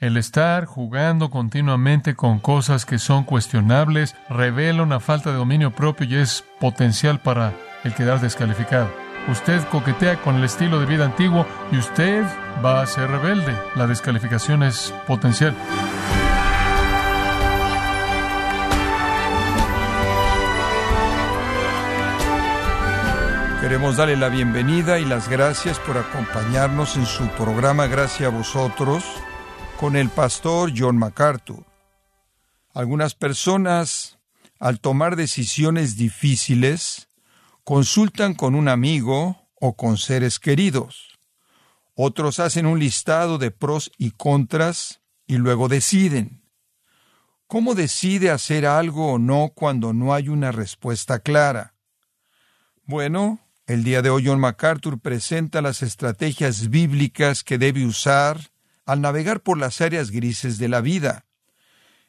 El estar jugando continuamente con cosas que son cuestionables revela una falta de dominio propio y es potencial para el quedar descalificado. Usted coquetea con el estilo de vida antiguo y usted va a ser rebelde. La descalificación es potencial. Queremos darle la bienvenida y las gracias por acompañarnos en su programa Gracias a vosotros con el pastor John MacArthur. Algunas personas, al tomar decisiones difíciles, consultan con un amigo o con seres queridos. Otros hacen un listado de pros y contras y luego deciden. ¿Cómo decide hacer algo o no cuando no hay una respuesta clara? Bueno, el día de hoy John MacArthur presenta las estrategias bíblicas que debe usar al navegar por las áreas grises de la vida.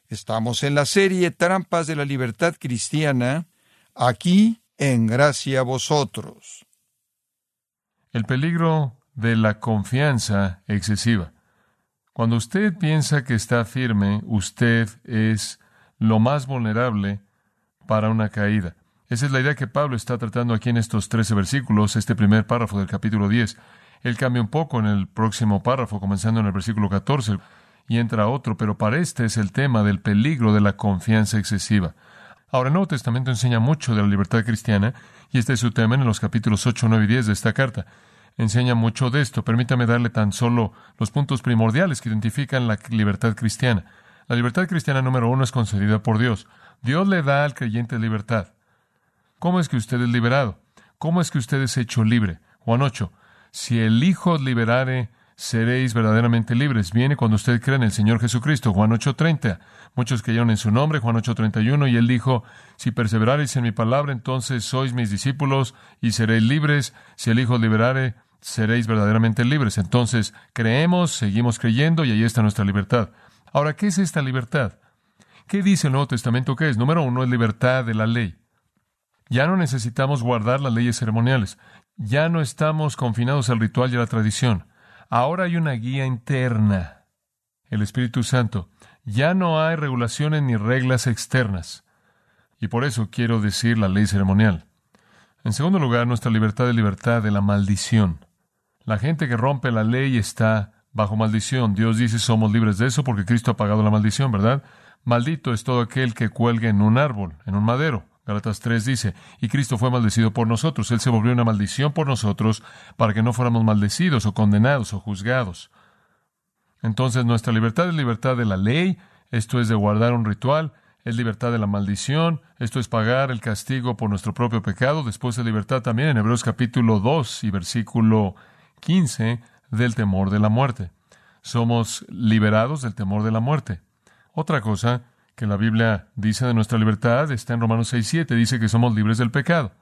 Estamos en la serie Trampas de la Libertad Cristiana, aquí en gracia a vosotros. El peligro de la confianza excesiva. Cuando usted piensa que está firme, usted es lo más vulnerable para una caída. Esa es la idea que Pablo está tratando aquí en estos 13 versículos, este primer párrafo del capítulo 10. Él cambia un poco en el próximo párrafo, comenzando en el versículo 14, y entra otro, pero para este es el tema del peligro de la confianza excesiva. Ahora, el Nuevo Testamento enseña mucho de la libertad cristiana, y este es su tema en los capítulos 8, 9 y 10 de esta carta. Enseña mucho de esto. Permítame darle tan solo los puntos primordiales que identifican la libertad cristiana. La libertad cristiana número uno es concedida por Dios. Dios le da al creyente libertad. ¿Cómo es que usted es liberado? ¿Cómo es que usted es hecho libre? Juan 8. Si el Hijo liberare, seréis verdaderamente libres. Viene cuando usted cree en el Señor Jesucristo. Juan 8:30. Muchos creyeron en su nombre. Juan 8:31. Y él dijo, si perseverareis en mi palabra, entonces sois mis discípulos y seréis libres. Si el Hijo liberare, seréis verdaderamente libres. Entonces creemos, seguimos creyendo y ahí está nuestra libertad. Ahora, ¿qué es esta libertad? ¿Qué dice el Nuevo Testamento que es? Número uno es libertad de la ley. Ya no necesitamos guardar las leyes ceremoniales. Ya no estamos confinados al ritual y a la tradición. Ahora hay una guía interna, el Espíritu Santo. Ya no hay regulaciones ni reglas externas. Y por eso quiero decir la ley ceremonial. En segundo lugar, nuestra libertad de libertad de la maldición. La gente que rompe la ley está bajo maldición. Dios dice somos libres de eso porque Cristo ha pagado la maldición, ¿verdad? Maldito es todo aquel que cuelgue en un árbol, en un madero. Galatas 3 dice, y Cristo fue maldecido por nosotros. Él se volvió una maldición por nosotros para que no fuéramos maldecidos o condenados o juzgados. Entonces nuestra libertad es libertad de la ley, esto es de guardar un ritual, es libertad de la maldición, esto es pagar el castigo por nuestro propio pecado, después de libertad también en Hebreos capítulo 2 y versículo 15 del temor de la muerte. Somos liberados del temor de la muerte. Otra cosa que la Biblia dice de nuestra libertad está en Romanos 6, 7. Dice que somos libres del pecado.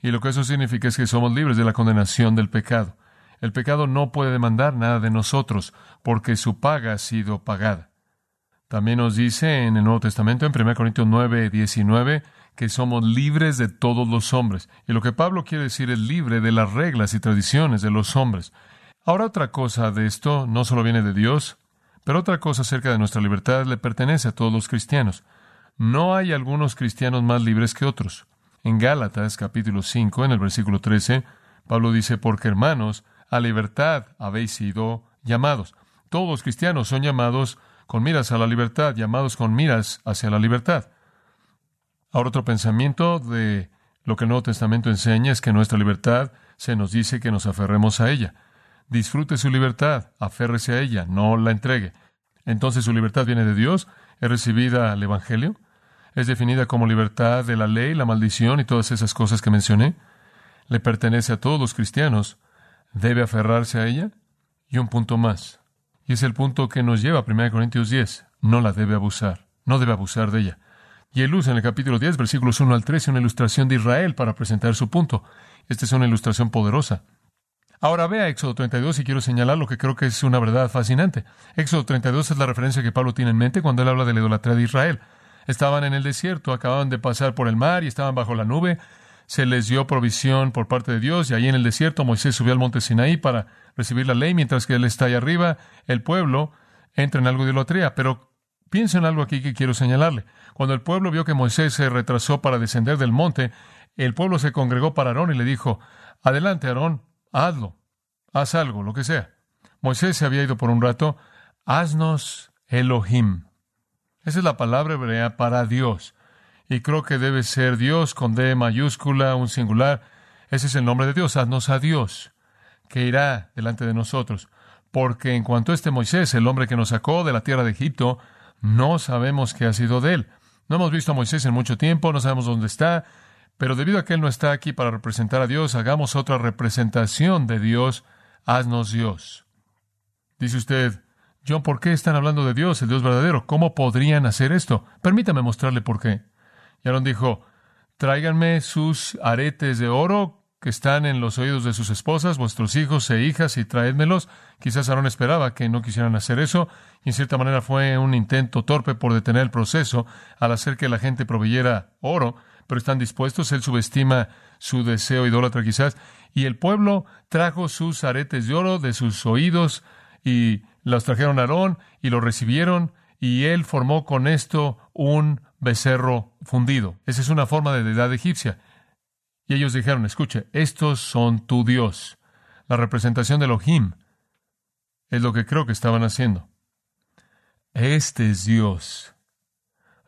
Y lo que eso significa es que somos libres de la condenación del pecado. El pecado no puede demandar nada de nosotros porque su paga ha sido pagada. También nos dice en el Nuevo Testamento, en 1 Corintios 9, 19, que somos libres de todos los hombres. Y lo que Pablo quiere decir es libre de las reglas y tradiciones de los hombres. Ahora otra cosa de esto no solo viene de Dios, pero otra cosa acerca de nuestra libertad le pertenece a todos los cristianos. No hay algunos cristianos más libres que otros. En Gálatas capítulo 5, en el versículo 13, Pablo dice, porque hermanos, a libertad habéis sido llamados. Todos los cristianos son llamados con miras a la libertad, llamados con miras hacia la libertad. Ahora otro pensamiento de lo que el Nuevo Testamento enseña es que nuestra libertad se nos dice que nos aferremos a ella. Disfrute su libertad, aférrese a ella, no la entregue. Entonces su libertad viene de Dios, es recibida al Evangelio, es definida como libertad de la ley, la maldición y todas esas cosas que mencioné. Le pertenece a todos los cristianos, debe aferrarse a ella. Y un punto más, y es el punto que nos lleva a 1 Corintios 10, no la debe abusar, no debe abusar de ella. Y él usa en el capítulo 10, versículos 1 al 13, una ilustración de Israel para presentar su punto. Esta es una ilustración poderosa. Ahora vea Éxodo 32 y quiero señalar lo que creo que es una verdad fascinante. Éxodo 32 es la referencia que Pablo tiene en mente cuando él habla de la idolatría de Israel. Estaban en el desierto, acababan de pasar por el mar y estaban bajo la nube. Se les dio provisión por parte de Dios y ahí en el desierto Moisés subió al monte Sinaí para recibir la ley, mientras que él está ahí arriba, el pueblo entra en algo de idolatría. Pero pienso en algo aquí que quiero señalarle. Cuando el pueblo vio que Moisés se retrasó para descender del monte, el pueblo se congregó para Aarón y le dijo, adelante Aarón, hazlo, haz algo, lo que sea. Moisés se había ido por un rato, haznos Elohim. Esa es la palabra hebrea para Dios. Y creo que debe ser Dios con D mayúscula, un singular. Ese es el nombre de Dios, haznos a Dios, que irá delante de nosotros. Porque en cuanto a este Moisés, el hombre que nos sacó de la tierra de Egipto, no sabemos qué ha sido de él. No hemos visto a Moisés en mucho tiempo, no sabemos dónde está, pero debido a que él no está aquí para representar a Dios, hagamos otra representación de Dios, haznos Dios. Dice usted, John, ¿por qué están hablando de Dios, el Dios verdadero? ¿Cómo podrían hacer esto? Permítame mostrarle por qué. Y Aarón dijo, tráiganme sus aretes de oro que están en los oídos de sus esposas, vuestros hijos e hijas, y traédmelos. Quizás Aarón esperaba que no quisieran hacer eso, y en cierta manera fue un intento torpe por detener el proceso al hacer que la gente proveyera oro, pero están dispuestos, él subestima su deseo idólatra quizás, y el pueblo trajo sus aretes de oro de sus oídos y los trajeron a Aarón y lo recibieron, y él formó con esto un becerro fundido. Esa es una forma de deidad egipcia. Y ellos dijeron, escuche, estos son tu Dios. La representación de Elohim es lo que creo que estaban haciendo. Este es Dios.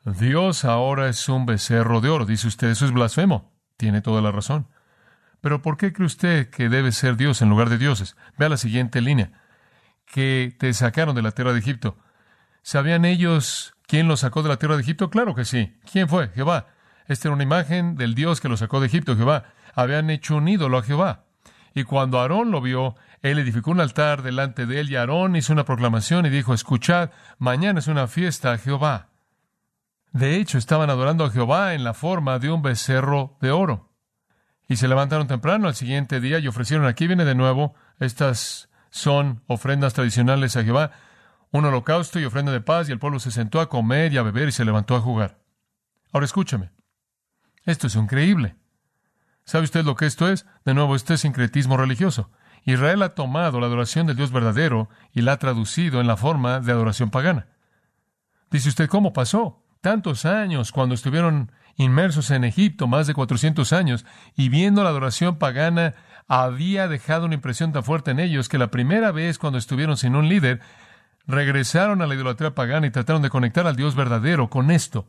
Dios ahora es un becerro de oro. Dice usted, eso es blasfemo. Tiene toda la razón. Pero ¿por qué cree usted que debe ser Dios en lugar de dioses? Vea la siguiente línea. Que te sacaron de la tierra de Egipto. ¿Sabían ellos quién los sacó de la tierra de Egipto? Claro que sí. ¿Quién fue? Jehová. Esta era una imagen del Dios que lo sacó de Egipto, Jehová. Habían hecho un ídolo a Jehová. Y cuando Aarón lo vio, él edificó un altar delante de él y Aarón hizo una proclamación y dijo, escuchad, mañana es una fiesta a Jehová. De hecho, estaban adorando a Jehová en la forma de un becerro de oro. Y se levantaron temprano al siguiente día y ofrecieron, aquí viene de nuevo, estas son ofrendas tradicionales a Jehová, un holocausto y ofrenda de paz, y el pueblo se sentó a comer y a beber y se levantó a jugar. Ahora escúchame. Esto es increíble. ¿Sabe usted lo que esto es? De nuevo, este es sincretismo religioso. Israel ha tomado la adoración del Dios verdadero y la ha traducido en la forma de adoración pagana. Dice usted, ¿cómo pasó? Tantos años cuando estuvieron inmersos en Egipto, más de 400 años, y viendo la adoración pagana, había dejado una impresión tan fuerte en ellos que la primera vez cuando estuvieron sin un líder, regresaron a la idolatría pagana y trataron de conectar al Dios verdadero con esto.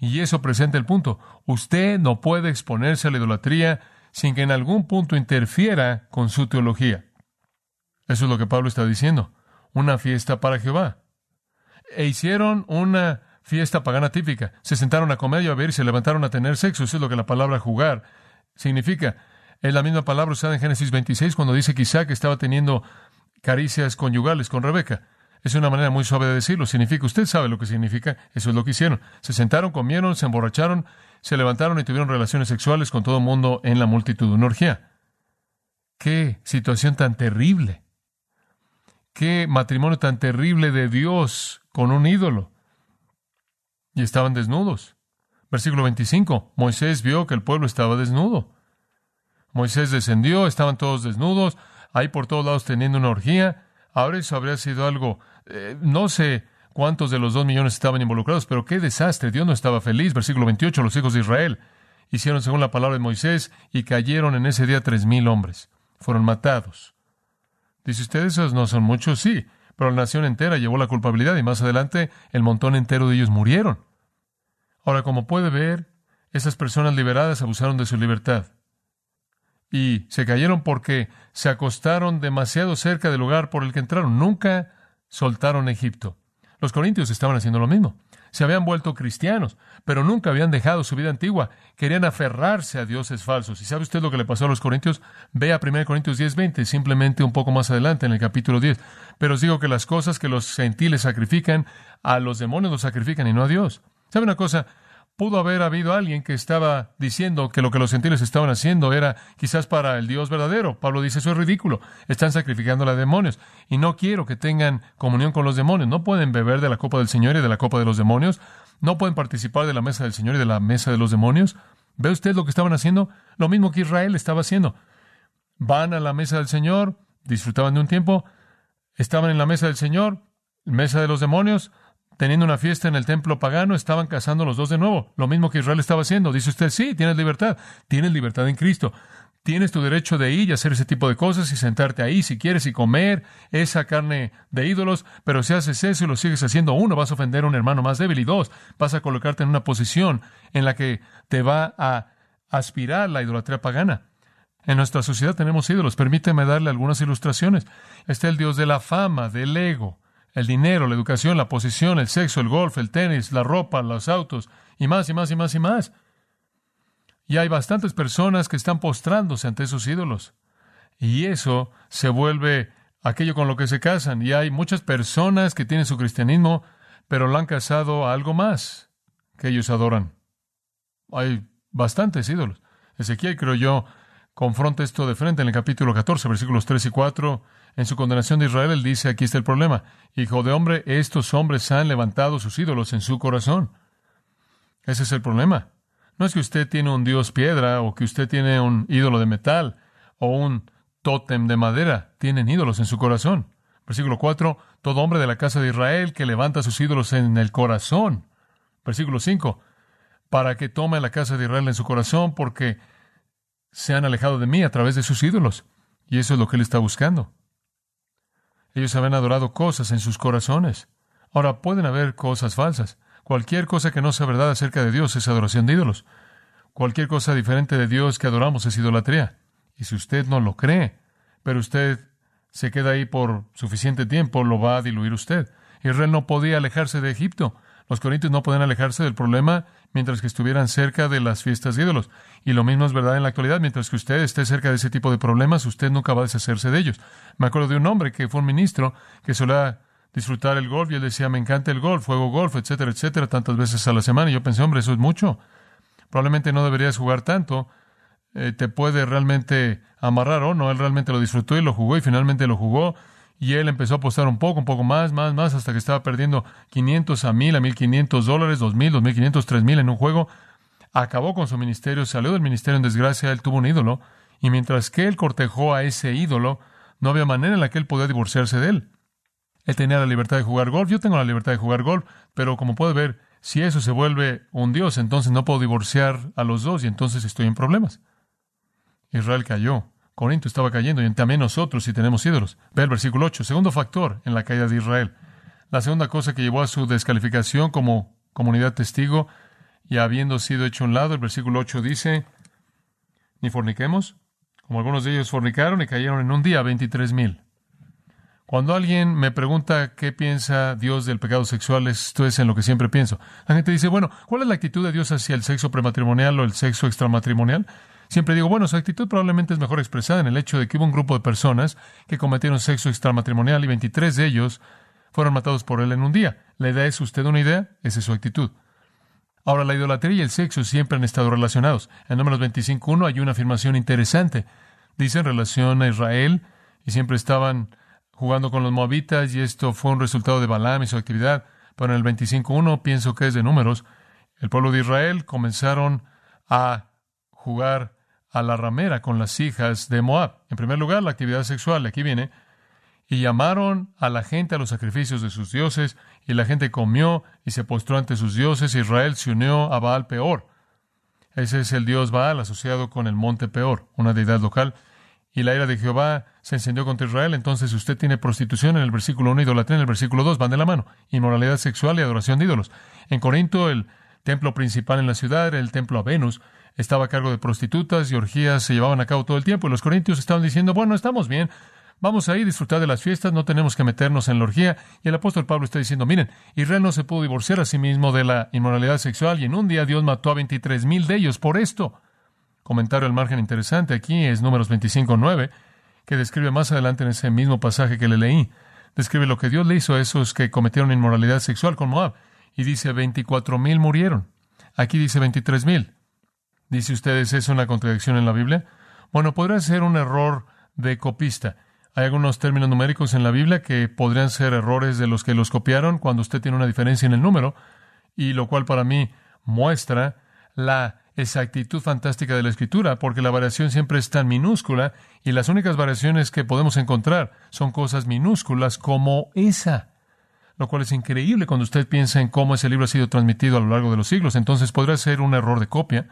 Y eso presenta el punto. Usted no puede exponerse a la idolatría sin que en algún punto interfiera con su teología. Eso es lo que Pablo está diciendo. Una fiesta para Jehová. E hicieron una fiesta pagana típica. Se sentaron a comer y a beber y se levantaron a tener sexo. Eso es lo que la palabra jugar significa. Es la misma palabra usada en Génesis 26 cuando dice que Isaac estaba teniendo caricias conyugales con Rebeca. Es una manera muy suave de decirlo. Significa, usted sabe lo que significa. Eso es lo que hicieron. Se sentaron, comieron, se emborracharon, se levantaron y tuvieron relaciones sexuales con todo el mundo en la multitud. Una orgía. Qué situación tan terrible. Qué matrimonio tan terrible de Dios con un ídolo. Y estaban desnudos. Versículo 25. Moisés vio que el pueblo estaba desnudo. Moisés descendió, estaban todos desnudos, ahí por todos lados teniendo una orgía. Ahora eso habría sido algo, eh, no sé cuántos de los dos millones estaban involucrados, pero qué desastre. Dios no estaba feliz. Versículo 28, los hijos de Israel hicieron según la palabra de Moisés y cayeron en ese día tres mil hombres. Fueron matados. Dice usted, esos no son muchos, sí, pero la nación entera llevó la culpabilidad y más adelante el montón entero de ellos murieron. Ahora, como puede ver, esas personas liberadas abusaron de su libertad y se cayeron porque se acostaron demasiado cerca del lugar por el que entraron. Nunca soltaron Egipto. Los corintios estaban haciendo lo mismo. Se habían vuelto cristianos, pero nunca habían dejado su vida antigua. Querían aferrarse a dioses falsos. ¿Y sabe usted lo que le pasó a los corintios? Ve a 1 Corintios 10:20, simplemente un poco más adelante en el capítulo 10. Pero os digo que las cosas que los gentiles sacrifican, a los demonios los sacrifican y no a Dios. ¿Sabe una cosa? Pudo haber habido alguien que estaba diciendo que lo que los gentiles estaban haciendo era quizás para el Dios verdadero. Pablo dice, eso es ridículo, están sacrificando a demonios y no quiero que tengan comunión con los demonios. No pueden beber de la copa del Señor y de la copa de los demonios. No pueden participar de la mesa del Señor y de la mesa de los demonios. ¿Ve usted lo que estaban haciendo? Lo mismo que Israel estaba haciendo. Van a la mesa del Señor, disfrutaban de un tiempo, estaban en la mesa del Señor, mesa de los demonios, teniendo una fiesta en el templo pagano, estaban casando los dos de nuevo. Lo mismo que Israel estaba haciendo. Dice usted, sí, tienes libertad. Tienes libertad en Cristo. Tienes tu derecho de ir y hacer ese tipo de cosas y sentarte ahí si quieres y comer esa carne de ídolos, pero si haces eso y lo sigues haciendo, uno, vas a ofender a un hermano más débil y dos, vas a colocarte en una posición en la que te va a aspirar la idolatría pagana. En nuestra sociedad tenemos ídolos. Permíteme darle algunas ilustraciones. Está el Dios de la fama, del ego, el dinero, la educación, la posición, el sexo, el golf, el tenis, la ropa, los autos, y más y más y más y más. Y hay bastantes personas que están postrándose ante esos ídolos. Y eso se vuelve aquello con lo que se casan. Y hay muchas personas que tienen su cristianismo, pero lo han casado a algo más que ellos adoran. Hay bastantes ídolos. Ezequiel, creo yo, confronta esto de frente en el capítulo 14, versículos 3 y 4. En su condenación de Israel, él dice, aquí está el problema. Hijo de hombre, estos hombres han levantado sus ídolos en su corazón. Ese es el problema. No es que usted tiene un dios piedra o que usted tiene un ídolo de metal o un tótem de madera. Tienen ídolos en su corazón. Versículo 4. Todo hombre de la casa de Israel que levanta sus ídolos en el corazón. Versículo 5. Para que tome la casa de Israel en su corazón porque se han alejado de mí a través de sus ídolos. Y eso es lo que él está buscando. Ellos habían adorado cosas en sus corazones. Ahora pueden haber cosas falsas. Cualquier cosa que no sea verdad acerca de Dios es adoración de ídolos. Cualquier cosa diferente de Dios que adoramos es idolatría. Y si usted no lo cree, pero usted se queda ahí por suficiente tiempo, lo va a diluir usted. Israel no podía alejarse de Egipto. Los corintios no podían alejarse del problema mientras que estuvieran cerca de las fiestas de ídolos. Y lo mismo es verdad en la actualidad. Mientras que usted esté cerca de ese tipo de problemas, usted nunca va a deshacerse de ellos. Me acuerdo de un hombre que fue un ministro que solía disfrutar el golf y él decía, me encanta el golf, juego golf, etcétera, etcétera, tantas veces a la semana. Y yo pensé, hombre, eso es mucho. Probablemente no deberías jugar tanto. Eh, te puede realmente amarrar o no. Él realmente lo disfrutó y lo jugó y finalmente lo jugó. Y él empezó a apostar un poco, un poco más, más, más, hasta que estaba perdiendo 500 a 1000, a 1500 dólares, 2000, 2500, 3000 en un juego. Acabó con su ministerio, salió del ministerio en desgracia, él tuvo un ídolo. Y mientras que él cortejó a ese ídolo, no había manera en la que él podía divorciarse de él. Él tenía la libertad de jugar golf, yo tengo la libertad de jugar golf, pero como puede ver, si eso se vuelve un Dios, entonces no puedo divorciar a los dos y entonces estoy en problemas. Israel cayó, Corinto estaba cayendo y también nosotros si tenemos ídolos. Ve el versículo 8, segundo factor en la caída de Israel. La segunda cosa que llevó a su descalificación como comunidad testigo y habiendo sido hecho un lado, el versículo 8 dice, ni forniquemos, como algunos de ellos fornicaron y cayeron en un día veintitrés mil. Cuando alguien me pregunta qué piensa Dios del pecado sexual, esto es en lo que siempre pienso. La gente dice, bueno, ¿cuál es la actitud de Dios hacia el sexo prematrimonial o el sexo extramatrimonial? Siempre digo, bueno, su actitud probablemente es mejor expresada en el hecho de que hubo un grupo de personas que cometieron sexo extramatrimonial y 23 de ellos fueron matados por él en un día. ¿La idea es usted una idea? Esa es su actitud. Ahora, la idolatría y el sexo siempre han estado relacionados. En Números 25.1 hay una afirmación interesante. Dice en relación a Israel, y siempre estaban jugando con los moabitas y esto fue un resultado de Balaam y su actividad. Pero en el 25.1 pienso que es de números. El pueblo de Israel comenzaron a jugar a la ramera con las hijas de Moab. En primer lugar, la actividad sexual, aquí viene, y llamaron a la gente a los sacrificios de sus dioses, y la gente comió y se postró ante sus dioses. Israel se unió a Baal Peor. Ese es el dios Baal asociado con el monte Peor, una deidad local y la ira de Jehová se encendió contra Israel. Entonces usted tiene prostitución en el versículo 1, idolatría en el versículo 2, van de la mano. Inmoralidad sexual y adoración de ídolos. En Corinto, el templo principal en la ciudad era el templo a Venus. Estaba a cargo de prostitutas y orgías se llevaban a cabo todo el tiempo. Y los corintios estaban diciendo, bueno, estamos bien, vamos a ir a disfrutar de las fiestas, no tenemos que meternos en la orgía. Y el apóstol Pablo está diciendo, miren, Israel no se pudo divorciar a sí mismo de la inmoralidad sexual y en un día Dios mató a 23 mil de ellos por esto. Comentario al margen interesante aquí es Números 25.9, que describe más adelante en ese mismo pasaje que le leí. Describe lo que Dios le hizo a esos que cometieron inmoralidad sexual con Moab. Y dice 24 mil murieron. Aquí dice 23 mil. Dice ustedes, ¿es una contradicción en la Biblia? Bueno, podría ser un error de copista. Hay algunos términos numéricos en la Biblia que podrían ser errores de los que los copiaron cuando usted tiene una diferencia en el número, y lo cual para mí muestra la esa actitud fantástica de la escritura, porque la variación siempre es tan minúscula y las únicas variaciones que podemos encontrar son cosas minúsculas como esa. lo cual es increíble cuando usted piensa en cómo ese libro ha sido transmitido a lo largo de los siglos. Entonces podría ser un error de copia.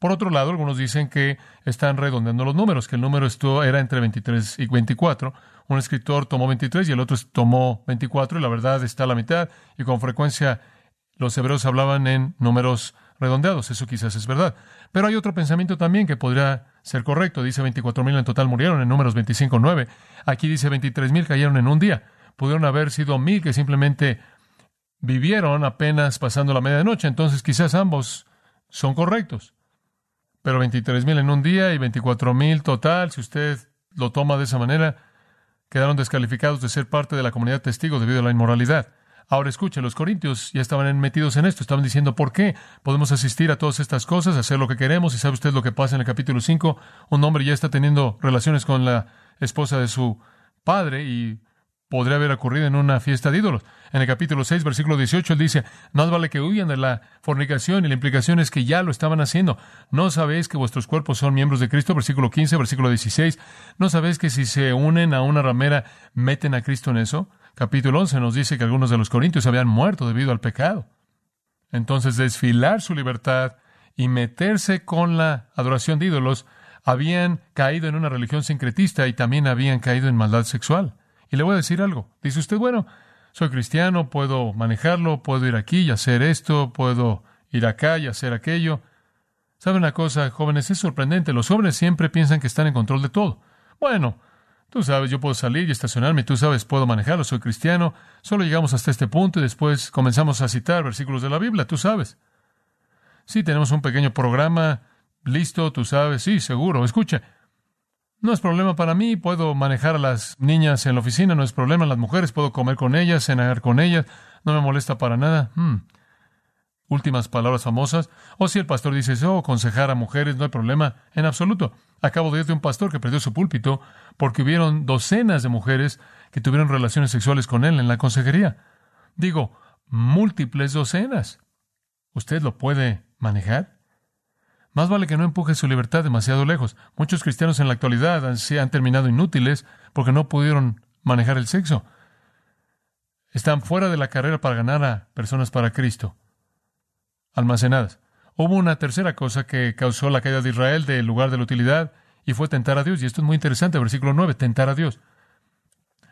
Por otro lado, algunos dicen que están redondeando los números, que el número esto era entre 23 y 24. Un escritor tomó 23 y el otro tomó 24 y la verdad está a la mitad y con frecuencia los hebreos hablaban en números redondeados. Eso quizás es verdad. Pero hay otro pensamiento también que podría ser correcto. Dice 24.000 en total murieron en números 25.9. Aquí dice 23.000 cayeron en un día. Pudieron haber sido mil que simplemente vivieron apenas pasando la medianoche. Entonces quizás ambos son correctos. Pero 23.000 en un día y 24.000 total, si usted lo toma de esa manera, quedaron descalificados de ser parte de la comunidad testigo debido a la inmoralidad. Ahora escuche, los corintios ya estaban metidos en esto, estaban diciendo por qué podemos asistir a todas estas cosas, hacer lo que queremos, y sabe usted lo que pasa en el capítulo 5, un hombre ya está teniendo relaciones con la esposa de su padre y podría haber ocurrido en una fiesta de ídolos. En el capítulo 6, versículo 18, él dice, no vale que huyan de la fornicación y la implicación es que ya lo estaban haciendo. ¿No sabéis que vuestros cuerpos son miembros de Cristo? Versículo 15, versículo 16. ¿No sabéis que si se unen a una ramera, meten a Cristo en eso? capítulo 11 nos dice que algunos de los corintios habían muerto debido al pecado. Entonces, desfilar su libertad y meterse con la adoración de ídolos, habían caído en una religión sincretista y también habían caído en maldad sexual. Y le voy a decir algo. Dice usted, bueno, soy cristiano, puedo manejarlo, puedo ir aquí y hacer esto, puedo ir acá y hacer aquello. ¿Sabe una cosa, jóvenes? Es sorprendente. Los jóvenes siempre piensan que están en control de todo. Bueno, Tú sabes, yo puedo salir y estacionarme, tú sabes, puedo manejarlo, soy cristiano. Solo llegamos hasta este punto y después comenzamos a citar versículos de la Biblia, tú sabes. Sí, tenemos un pequeño programa listo, tú sabes, sí, seguro. Escucha, no es problema para mí, puedo manejar a las niñas en la oficina, no es problema, las mujeres, puedo comer con ellas, cenar con ellas, no me molesta para nada. Hmm. Últimas palabras famosas. O si el pastor dice, oh, aconsejar a mujeres, no hay problema, en absoluto. Acabo de oír de un pastor que perdió su púlpito porque hubieron docenas de mujeres que tuvieron relaciones sexuales con él en la consejería. Digo, múltiples docenas. ¿Usted lo puede manejar? Más vale que no empuje su libertad demasiado lejos. Muchos cristianos en la actualidad se han terminado inútiles porque no pudieron manejar el sexo. Están fuera de la carrera para ganar a personas para Cristo. Almacenadas. Hubo una tercera cosa que causó la caída de Israel del lugar de la utilidad y fue tentar a Dios. Y esto es muy interesante, versículo 9, tentar a Dios.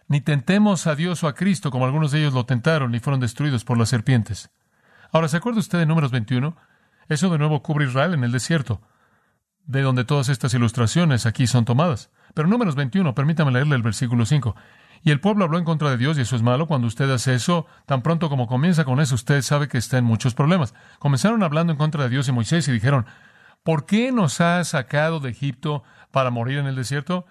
Ni tentemos a Dios o a Cristo como algunos de ellos lo tentaron y fueron destruidos por las serpientes. Ahora, ¿se acuerda usted de Números 21? Eso de nuevo cubre Israel en el desierto, de donde todas estas ilustraciones aquí son tomadas. Pero Números 21, permítame leerle el versículo 5. Y el pueblo habló en contra de Dios y eso es malo. Cuando usted hace eso, tan pronto como comienza con eso, usted sabe que está en muchos problemas. Comenzaron hablando en contra de Dios y Moisés y dijeron, ¿por qué nos has sacado de Egipto para morir en el desierto?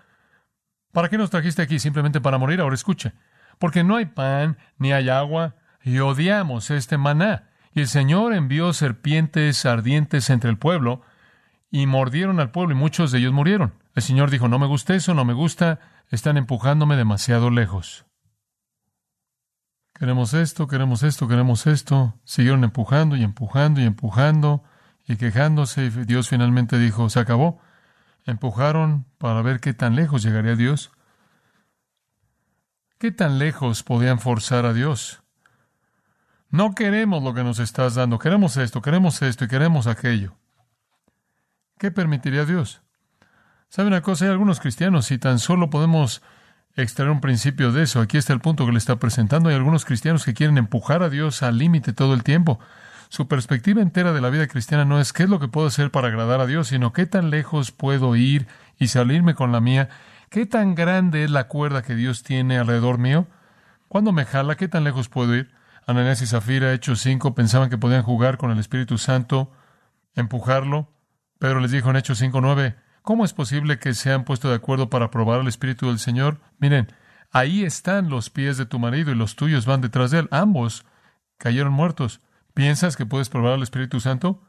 ¿Para qué nos trajiste aquí? Simplemente para morir. Ahora escuche. Porque no hay pan ni hay agua y odiamos este maná. Y el Señor envió serpientes ardientes entre el pueblo y mordieron al pueblo y muchos de ellos murieron. El Señor dijo, no me gusta eso, no me gusta están empujándome demasiado lejos. Queremos esto, queremos esto, queremos esto. Siguieron empujando y empujando y empujando y quejándose. Y Dios finalmente dijo, se acabó. Empujaron para ver qué tan lejos llegaría Dios. ¿Qué tan lejos podían forzar a Dios? No queremos lo que nos estás dando, queremos esto, queremos esto y queremos aquello. ¿Qué permitiría Dios? ¿Sabe una cosa? Hay algunos cristianos, si tan solo podemos extraer un principio de eso, aquí está el punto que le está presentando, hay algunos cristianos que quieren empujar a Dios al límite todo el tiempo. Su perspectiva entera de la vida cristiana no es qué es lo que puedo hacer para agradar a Dios, sino qué tan lejos puedo ir y salirme con la mía, qué tan grande es la cuerda que Dios tiene alrededor mío. ¿Cuándo me jala? ¿Qué tan lejos puedo ir? Ananías y Zafira, Hechos 5, pensaban que podían jugar con el Espíritu Santo, empujarlo. Pedro les dijo en Hechos 5, 9, ¿Cómo es posible que se han puesto de acuerdo para probar al Espíritu del Señor? Miren, ahí están los pies de tu marido y los tuyos van detrás de él. Ambos cayeron muertos. ¿Piensas que puedes probar al Espíritu Santo?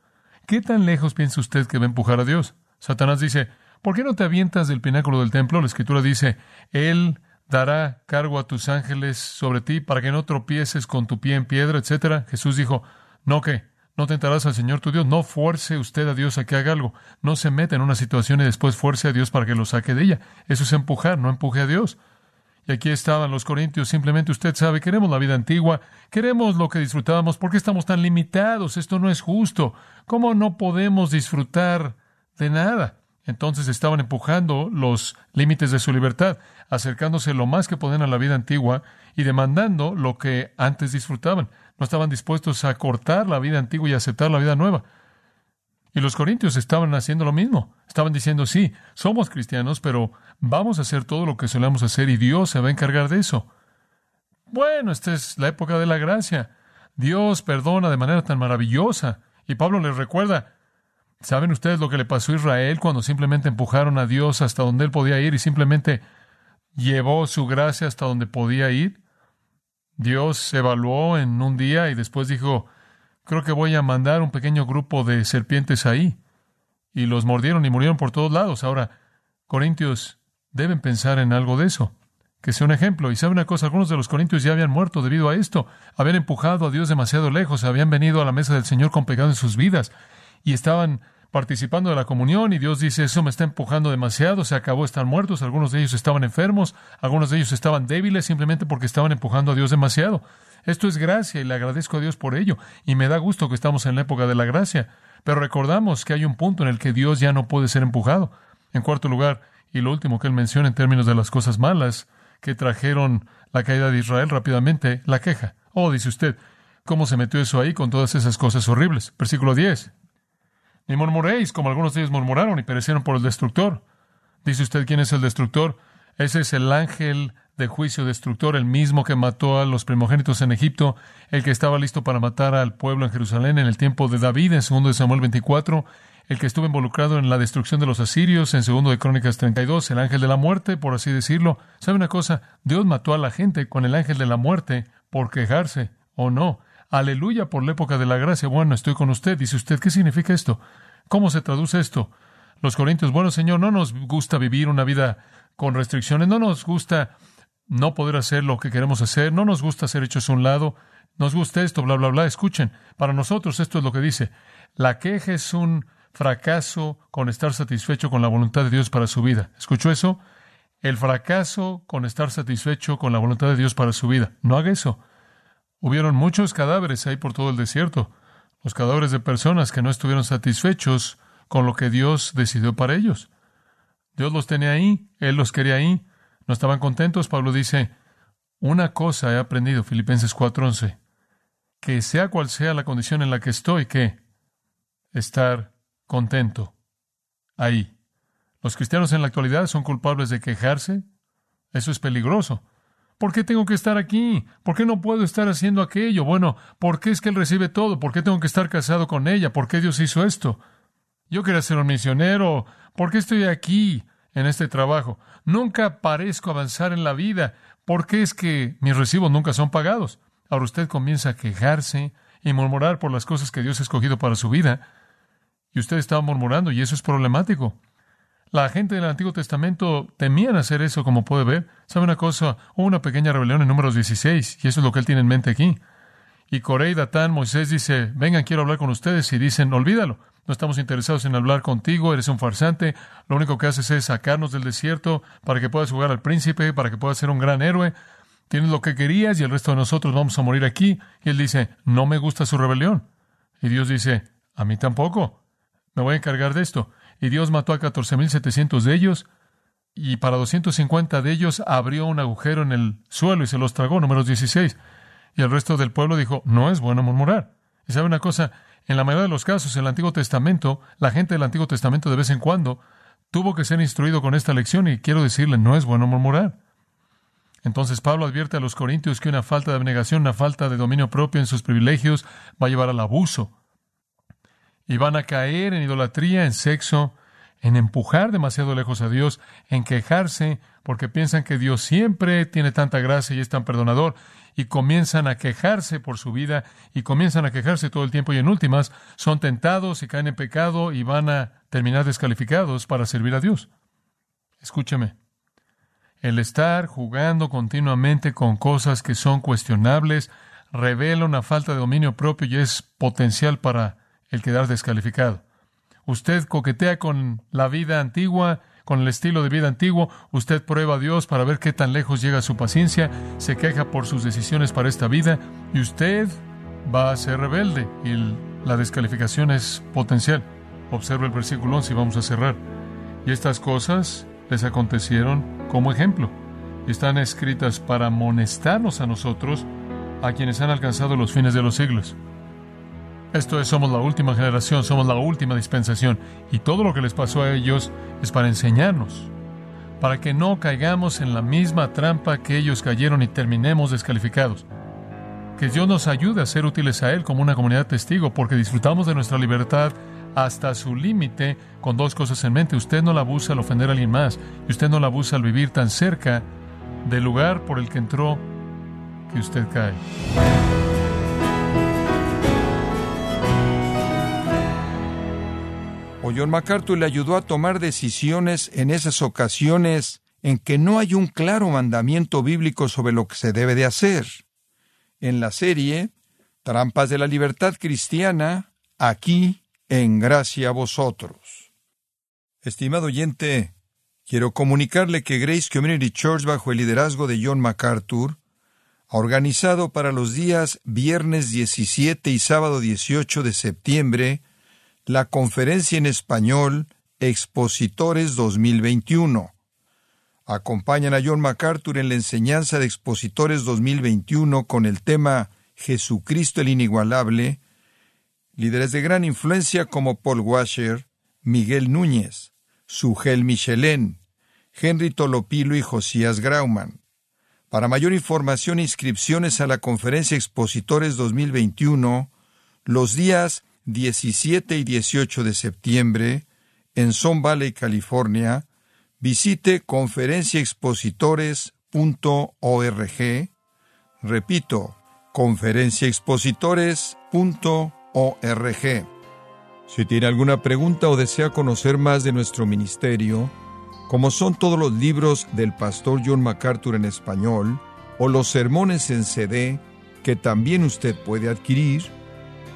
¿Qué tan lejos piensa usted que va a empujar a Dios? Satanás dice, ¿por qué no te avientas del pináculo del templo? La Escritura dice, Él dará cargo a tus ángeles sobre ti para que no tropieces con tu pie en piedra, etcétera. Jesús dijo, no que no tentarás al Señor tu Dios. No fuerce usted a Dios a que haga algo. No se meta en una situación y después fuerce a Dios para que lo saque de ella. Eso es empujar, no empuje a Dios. Y aquí estaban los corintios, simplemente usted sabe, queremos la vida antigua, queremos lo que disfrutábamos, ¿por qué estamos tan limitados? Esto no es justo. ¿Cómo no podemos disfrutar de nada? Entonces estaban empujando los límites de su libertad, acercándose lo más que podían a la vida antigua y demandando lo que antes disfrutaban. No estaban dispuestos a cortar la vida antigua y aceptar la vida nueva. Y los corintios estaban haciendo lo mismo. Estaban diciendo, sí, somos cristianos, pero vamos a hacer todo lo que solemos hacer y Dios se va a encargar de eso. Bueno, esta es la época de la gracia. Dios perdona de manera tan maravillosa. Y Pablo les recuerda, ¿saben ustedes lo que le pasó a Israel cuando simplemente empujaron a Dios hasta donde él podía ir y simplemente llevó su gracia hasta donde podía ir? Dios evaluó en un día y después dijo, creo que voy a mandar un pequeño grupo de serpientes ahí. Y los mordieron y murieron por todos lados. Ahora, Corintios deben pensar en algo de eso, que sea un ejemplo. Y sabe una cosa, algunos de los corintios ya habían muerto debido a esto, habían empujado a Dios demasiado lejos, habían venido a la mesa del Señor con pecado en sus vidas y estaban participando de la comunión y Dios dice, eso me está empujando demasiado, se acabó, están muertos, algunos de ellos estaban enfermos, algunos de ellos estaban débiles simplemente porque estaban empujando a Dios demasiado. Esto es gracia y le agradezco a Dios por ello y me da gusto que estamos en la época de la gracia, pero recordamos que hay un punto en el que Dios ya no puede ser empujado. En cuarto lugar, y lo último que él menciona en términos de las cosas malas que trajeron la caída de Israel rápidamente, la queja. Oh, dice usted, ¿cómo se metió eso ahí con todas esas cosas horribles? Versículo 10. Ni murmuréis, como algunos de ellos murmuraron y perecieron por el destructor. Dice usted quién es el destructor. Ese es el ángel de juicio destructor, el mismo que mató a los primogénitos en Egipto, el que estaba listo para matar al pueblo en Jerusalén en el tiempo de David, en 2 de Samuel 24, el que estuvo involucrado en la destrucción de los asirios, en 2 de Crónicas 32, el ángel de la muerte, por así decirlo. ¿Sabe una cosa? Dios mató a la gente con el ángel de la muerte por quejarse, o no. Aleluya por la época de la gracia. Bueno, estoy con usted. Dice usted, ¿qué significa esto? ¿Cómo se traduce esto? Los corintios, bueno, Señor, no nos gusta vivir una vida con restricciones, no nos gusta no poder hacer lo que queremos hacer, no nos gusta ser hechos a un lado, nos gusta esto, bla, bla, bla. Escuchen, para nosotros esto es lo que dice. La queja es un fracaso con estar satisfecho con la voluntad de Dios para su vida. ¿Escuchó eso? El fracaso con estar satisfecho con la voluntad de Dios para su vida. No haga eso. Hubieron muchos cadáveres ahí por todo el desierto, los cadáveres de personas que no estuvieron satisfechos con lo que Dios decidió para ellos. Dios los tenía ahí, Él los quería ahí, no estaban contentos. Pablo dice, una cosa he aprendido, Filipenses 4:11, que sea cual sea la condición en la que estoy, que estar contento ahí. Los cristianos en la actualidad son culpables de quejarse. Eso es peligroso. ¿Por qué tengo que estar aquí? ¿Por qué no puedo estar haciendo aquello? Bueno, ¿por qué es que Él recibe todo? ¿Por qué tengo que estar casado con ella? ¿Por qué Dios hizo esto? Yo quería ser un misionero. ¿Por qué estoy aquí en este trabajo? Nunca parezco avanzar en la vida. ¿Por qué es que mis recibos nunca son pagados? Ahora usted comienza a quejarse y murmurar por las cosas que Dios ha escogido para su vida. Y usted está murmurando y eso es problemático. La gente del Antiguo Testamento temían hacer eso, como puede ver. ¿Sabe una cosa? Hubo una pequeña rebelión en números 16, y eso es lo que él tiene en mente aquí. Y Corey, Datán, Moisés dice, vengan, quiero hablar con ustedes, y dicen, olvídalo, no estamos interesados en hablar contigo, eres un farsante, lo único que haces es sacarnos del desierto para que puedas jugar al príncipe, para que puedas ser un gran héroe, tienes lo que querías y el resto de nosotros vamos a morir aquí. Y él dice, no me gusta su rebelión. Y Dios dice, a mí tampoco, me voy a encargar de esto y Dios mató a 14.700 de ellos, y para 250 de ellos abrió un agujero en el suelo y se los tragó, números 16. Y el resto del pueblo dijo, no es bueno murmurar. Y sabe una cosa, en la mayoría de los casos, el Antiguo Testamento, la gente del Antiguo Testamento de vez en cuando tuvo que ser instruido con esta lección y quiero decirle, no es bueno murmurar. Entonces Pablo advierte a los corintios que una falta de abnegación, una falta de dominio propio en sus privilegios va a llevar al abuso y van a caer en idolatría, en sexo, en empujar demasiado lejos a Dios, en quejarse porque piensan que Dios siempre tiene tanta gracia y es tan perdonador, y comienzan a quejarse por su vida y comienzan a quejarse todo el tiempo y en últimas son tentados y caen en pecado y van a terminar descalificados para servir a Dios. Escúcheme. El estar jugando continuamente con cosas que son cuestionables revela una falta de dominio propio y es potencial para el quedar descalificado. Usted coquetea con la vida antigua, con el estilo de vida antiguo, usted prueba a Dios para ver qué tan lejos llega su paciencia, se queja por sus decisiones para esta vida y usted va a ser rebelde y la descalificación es potencial. Observa el versículo 11 y vamos a cerrar. Y estas cosas les acontecieron como ejemplo. Están escritas para amonestarnos a nosotros, a quienes han alcanzado los fines de los siglos. Esto es, somos la última generación, somos la última dispensación, y todo lo que les pasó a ellos es para enseñarnos, para que no caigamos en la misma trampa que ellos cayeron y terminemos descalificados. Que Dios nos ayude a ser útiles a Él como una comunidad testigo, porque disfrutamos de nuestra libertad hasta su límite con dos cosas en mente. Usted no la abusa al ofender a alguien más y usted no la abusa al vivir tan cerca del lugar por el que entró que usted cae. John MacArthur le ayudó a tomar decisiones en esas ocasiones en que no hay un claro mandamiento bíblico sobre lo que se debe de hacer. En la serie Trampas de la Libertad Cristiana, aquí en gracia a vosotros. Estimado oyente, quiero comunicarle que Grace Community Church, bajo el liderazgo de John MacArthur, ha organizado para los días viernes 17 y sábado 18 de septiembre la conferencia en español Expositores 2021. Acompañan a John MacArthur en la enseñanza de Expositores 2021 con el tema Jesucristo el Inigualable, líderes de gran influencia como Paul Washer, Miguel Núñez, Sugel Michelén, Henry Tolopilo y Josías Grauman. Para mayor información e inscripciones a la Conferencia Expositores 2021, los días 17 y 18 de septiembre, en Son Valley, California, visite conferenciaexpositores.org. Repito, conferenciaexpositores.org si tiene alguna pregunta o desea conocer más de nuestro ministerio, como son todos los libros del pastor John MacArthur en español, o los sermones en CD que también usted puede adquirir,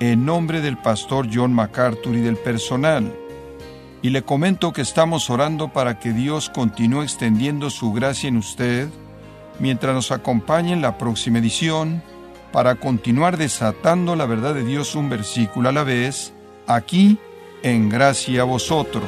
en nombre del pastor John MacArthur y del personal. Y le comento que estamos orando para que Dios continúe extendiendo su gracia en usted mientras nos acompañe en la próxima edición para continuar desatando la verdad de Dios un versículo a la vez aquí en gracia a vosotros.